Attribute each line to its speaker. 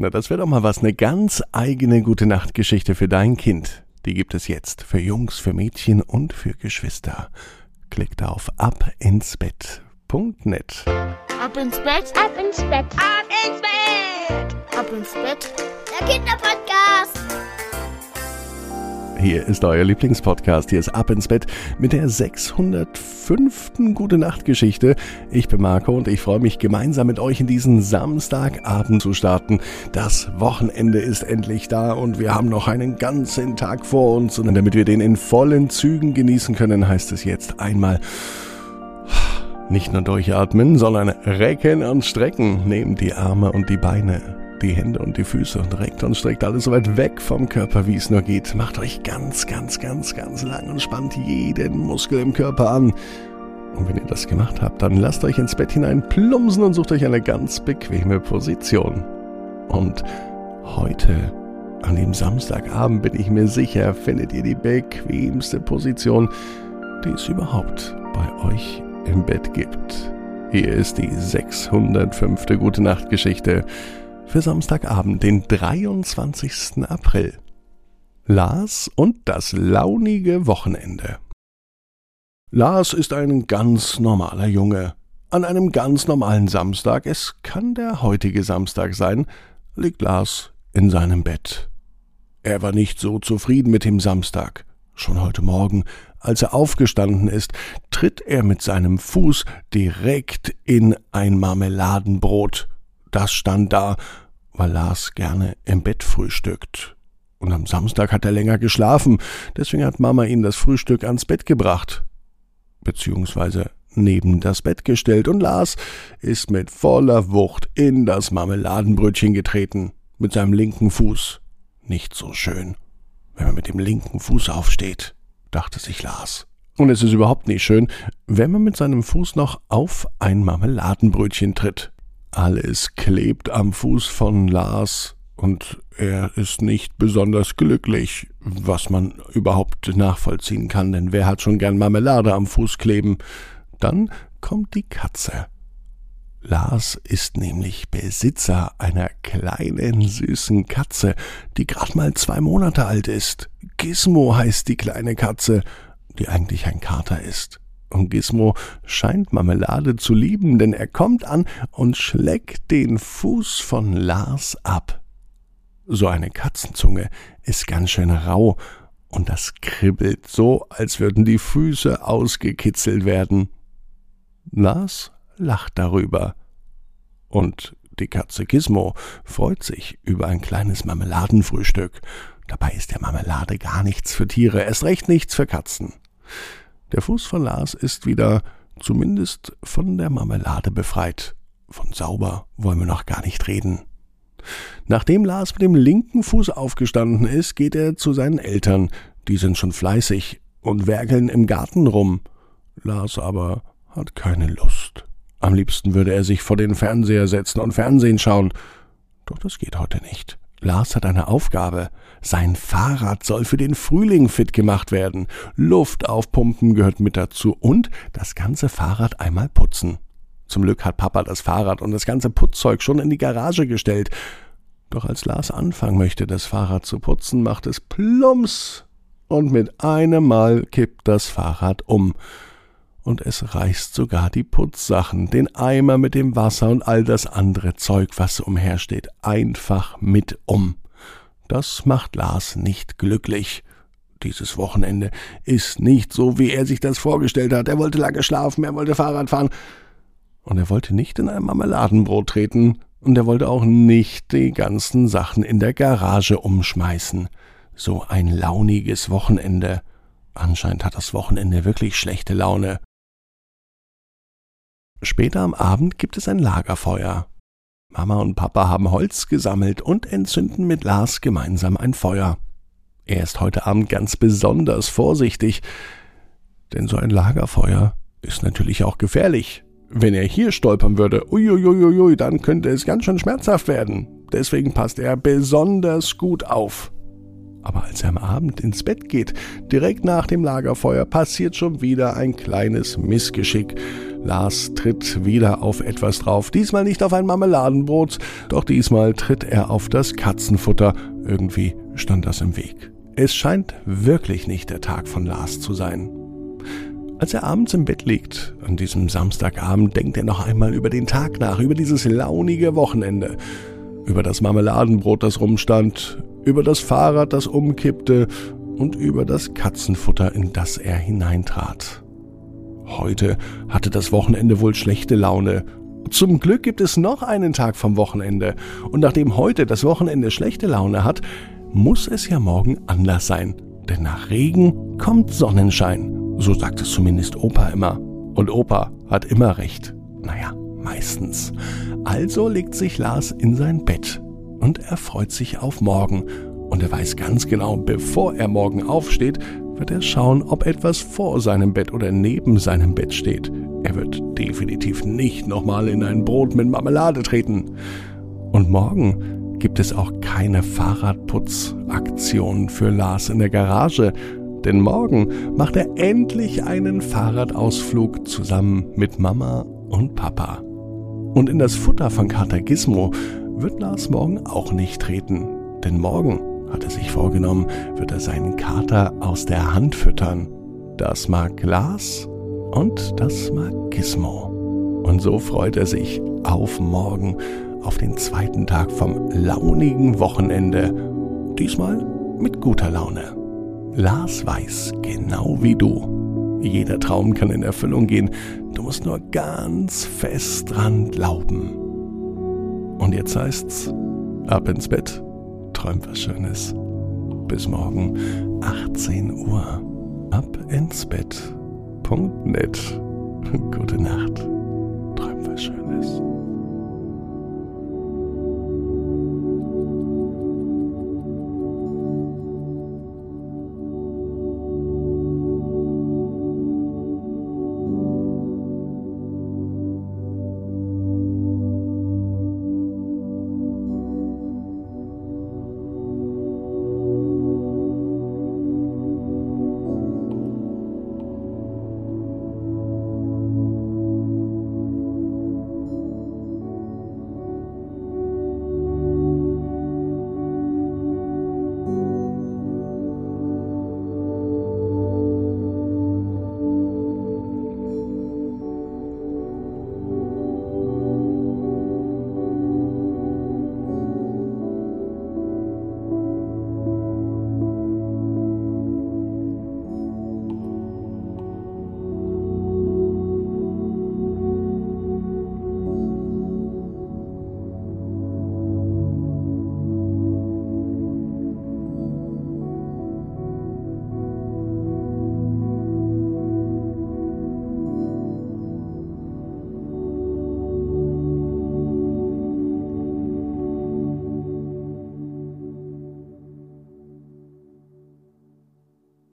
Speaker 1: Na, das wäre doch mal was, eine ganz eigene gute Nachtgeschichte für dein Kind. Die gibt es jetzt für Jungs, für Mädchen und für Geschwister. Klickt auf abinsbett.net.
Speaker 2: Ab ins Bett, ab ins Bett, ab ins Bett, ab ins Bett. Der Kinderpodcast.
Speaker 1: Hier ist euer Lieblingspodcast. Hier ist Ab ins Bett mit der 605. Gute Nacht Geschichte. Ich bin Marco und ich freue mich gemeinsam mit euch in diesen Samstagabend zu starten. Das Wochenende ist endlich da und wir haben noch einen ganzen Tag vor uns. Und damit wir den in vollen Zügen genießen können, heißt es jetzt einmal nicht nur durchatmen, sondern recken und strecken. Nehmt die Arme und die Beine die Hände und die Füße und reckt und streckt alles so weit weg vom Körper, wie es nur geht. Macht euch ganz, ganz, ganz, ganz lang und spannt jeden Muskel im Körper an. Und wenn ihr das gemacht habt, dann lasst euch ins Bett hinein plumpsen und sucht euch eine ganz bequeme Position. Und heute, an dem Samstagabend, bin ich mir sicher, findet ihr die bequemste Position, die es überhaupt bei euch im Bett gibt. Hier ist die 605. Gute Nacht Geschichte für Samstagabend, den 23. April. Lars und das launige Wochenende. Lars ist ein ganz normaler Junge. An einem ganz normalen Samstag, es kann der heutige Samstag sein, liegt Lars in seinem Bett. Er war nicht so zufrieden mit dem Samstag. Schon heute Morgen, als er aufgestanden ist, tritt er mit seinem Fuß direkt in ein Marmeladenbrot das stand da, weil Lars gerne im Bett frühstückt. Und am Samstag hat er länger geschlafen, deswegen hat Mama ihm das Frühstück ans Bett gebracht. Beziehungsweise neben das Bett gestellt und Lars ist mit voller Wucht in das Marmeladenbrötchen getreten, mit seinem linken Fuß. Nicht so schön, wenn man mit dem linken Fuß aufsteht, dachte sich Lars. Und es ist überhaupt nicht schön, wenn man mit seinem Fuß noch auf ein Marmeladenbrötchen tritt. Alles klebt am Fuß von Lars und er ist nicht besonders glücklich, was man überhaupt nachvollziehen kann, denn wer hat schon gern Marmelade am Fuß kleben? Dann kommt die Katze. Lars ist nämlich Besitzer einer kleinen süßen Katze, die grad mal zwei Monate alt ist. Gizmo heißt die kleine Katze, die eigentlich ein Kater ist. Und Gizmo scheint Marmelade zu lieben, denn er kommt an und schleckt den Fuß von Lars ab. So eine Katzenzunge ist ganz schön rau, und das kribbelt so, als würden die Füße ausgekitzelt werden. Lars lacht darüber. Und die Katze Gizmo freut sich über ein kleines Marmeladenfrühstück. Dabei ist der Marmelade gar nichts für Tiere, erst recht nichts für Katzen. Der Fuß von Lars ist wieder zumindest von der Marmelade befreit. Von sauber wollen wir noch gar nicht reden. Nachdem Lars mit dem linken Fuß aufgestanden ist, geht er zu seinen Eltern. Die sind schon fleißig und werkeln im Garten rum. Lars aber hat keine Lust. Am liebsten würde er sich vor den Fernseher setzen und Fernsehen schauen. Doch das geht heute nicht. Lars hat eine Aufgabe. Sein Fahrrad soll für den Frühling fit gemacht werden. Luft aufpumpen gehört mit dazu und das ganze Fahrrad einmal putzen. Zum Glück hat Papa das Fahrrad und das ganze Putzzeug schon in die Garage gestellt. Doch als Lars anfangen möchte, das Fahrrad zu putzen, macht es plumps und mit einem Mal kippt das Fahrrad um und es reißt sogar die Putzsachen, den Eimer mit dem Wasser und all das andere Zeug, was umhersteht, einfach mit um. Das macht Lars nicht glücklich. Dieses Wochenende ist nicht so, wie er sich das vorgestellt hat. Er wollte lange schlafen, er wollte Fahrrad fahren. Und er wollte nicht in ein Marmeladenbrot treten. Und er wollte auch nicht die ganzen Sachen in der Garage umschmeißen. So ein launiges Wochenende. Anscheinend hat das Wochenende wirklich schlechte Laune. Später am Abend gibt es ein Lagerfeuer. Mama und Papa haben Holz gesammelt und entzünden mit Lars gemeinsam ein Feuer. Er ist heute Abend ganz besonders vorsichtig, denn so ein Lagerfeuer ist natürlich auch gefährlich. Wenn er hier stolpern würde, uiuiuiui, dann könnte es ganz schön schmerzhaft werden. Deswegen passt er besonders gut auf. Aber als er am Abend ins Bett geht, direkt nach dem Lagerfeuer, passiert schon wieder ein kleines Missgeschick. Lars tritt wieder auf etwas drauf, diesmal nicht auf ein Marmeladenbrot, doch diesmal tritt er auf das Katzenfutter. Irgendwie stand das im Weg. Es scheint wirklich nicht der Tag von Lars zu sein. Als er abends im Bett liegt, an diesem Samstagabend, denkt er noch einmal über den Tag nach, über dieses launige Wochenende, über das Marmeladenbrot, das rumstand, über das Fahrrad, das umkippte und über das Katzenfutter, in das er hineintrat. Heute hatte das Wochenende wohl schlechte Laune. Zum Glück gibt es noch einen Tag vom Wochenende, und nachdem heute das Wochenende schlechte Laune hat, muss es ja morgen anders sein. Denn nach Regen kommt Sonnenschein. So sagt es zumindest Opa immer. Und Opa hat immer recht. Naja, meistens. Also legt sich Lars in sein Bett und er freut sich auf morgen. Und er weiß ganz genau, bevor er morgen aufsteht, wird er schauen, ob etwas vor seinem Bett oder neben seinem Bett steht. Er wird definitiv nicht nochmal in ein Brot mit Marmelade treten. Und morgen gibt es auch keine Fahrradputzaktion für Lars in der Garage, denn morgen macht er endlich einen Fahrradausflug zusammen mit Mama und Papa. Und in das Futter von Kater Gizmo wird Lars morgen auch nicht treten. Denn morgen, hat er sich vorgenommen, wird er seinen Kater aus der Hand füttern. Das mag Lars und das mag Gizmo. Und so freut er sich auf morgen, auf den zweiten Tag vom launigen Wochenende. Diesmal mit guter Laune. Lars weiß, genau wie du. Jeder Traum kann in Erfüllung gehen. Du musst nur ganz fest dran glauben. Und jetzt heißt's, ab ins Bett, träum was Schönes. Bis morgen, 18 Uhr. Ab ins Bett. Punkt net. Gute Nacht. Träum was Schönes.